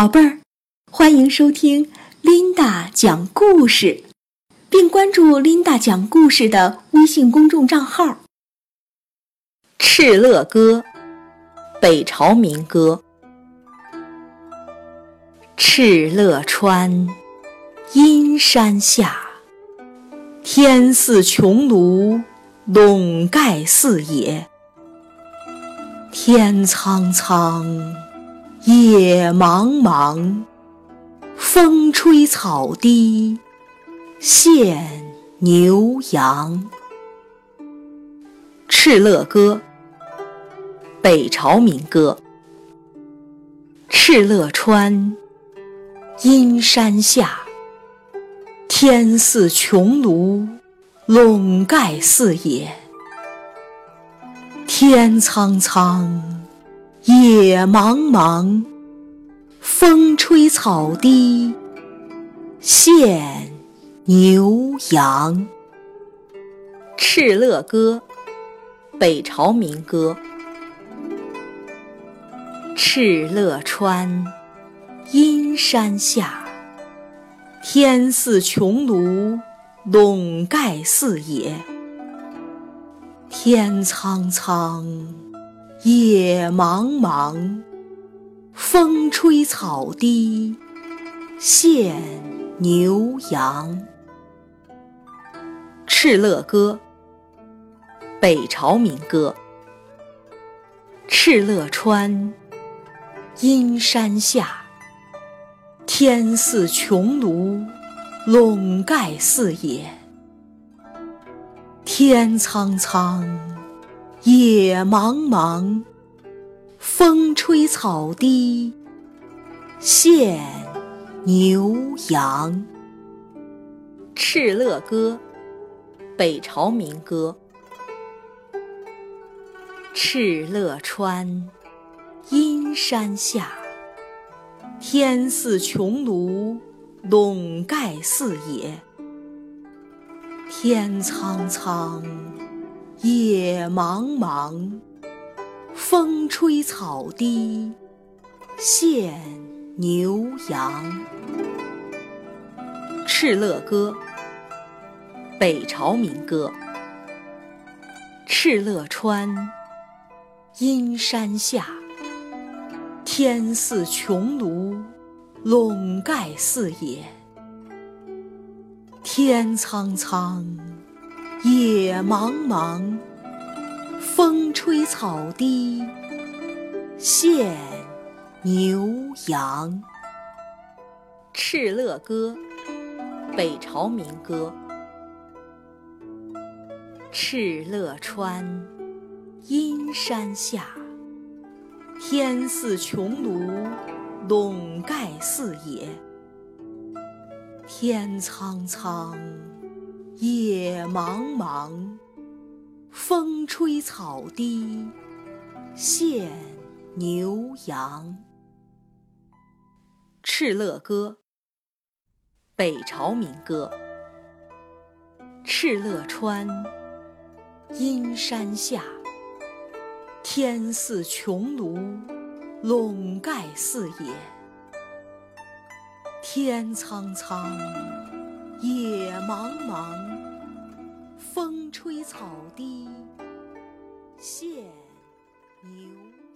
宝贝儿，欢迎收听琳达讲故事，并关注琳达讲故事的微信公众账号。《敕勒歌》，北朝民歌。敕勒川，阴山下，天似穹庐，笼盖四野。天苍苍，野茫茫，风吹草低见牛羊。《敕勒歌》，北朝民歌。敕勒川，阴山下，天似穹庐，笼盖四野。天苍苍，野茫茫，风吹草低见牛羊。《敕勒歌》，北朝民歌。敕勒川，阴山下，天似穹庐，笼盖四野。天苍苍，野茫茫，风吹草低见牛羊。《敕勒歌》，北朝民歌。敕勒川，阴山下，天似穹庐，笼盖四野。天苍苍，野茫茫，风吹草低见牛羊。《敕勒歌》，北朝民歌。敕勒川，阴山下，天似穹庐，笼盖四野。天苍苍，野茫茫，风吹草低见牛羊。《敕勒歌》，北朝民歌。敕勒川，阴山下，天似穹庐，笼盖四野。天苍苍，野茫茫，风吹草低见牛羊。《敕勒歌》，北朝民歌。敕勒川，阴山下，天似穹庐，笼盖四野。天苍苍，野茫茫，风吹草低见牛羊。《敕勒歌》，北朝民歌。敕勒川，阴山下，天似穹庐，笼盖四野。天苍苍，野茫茫，风吹草低见牛。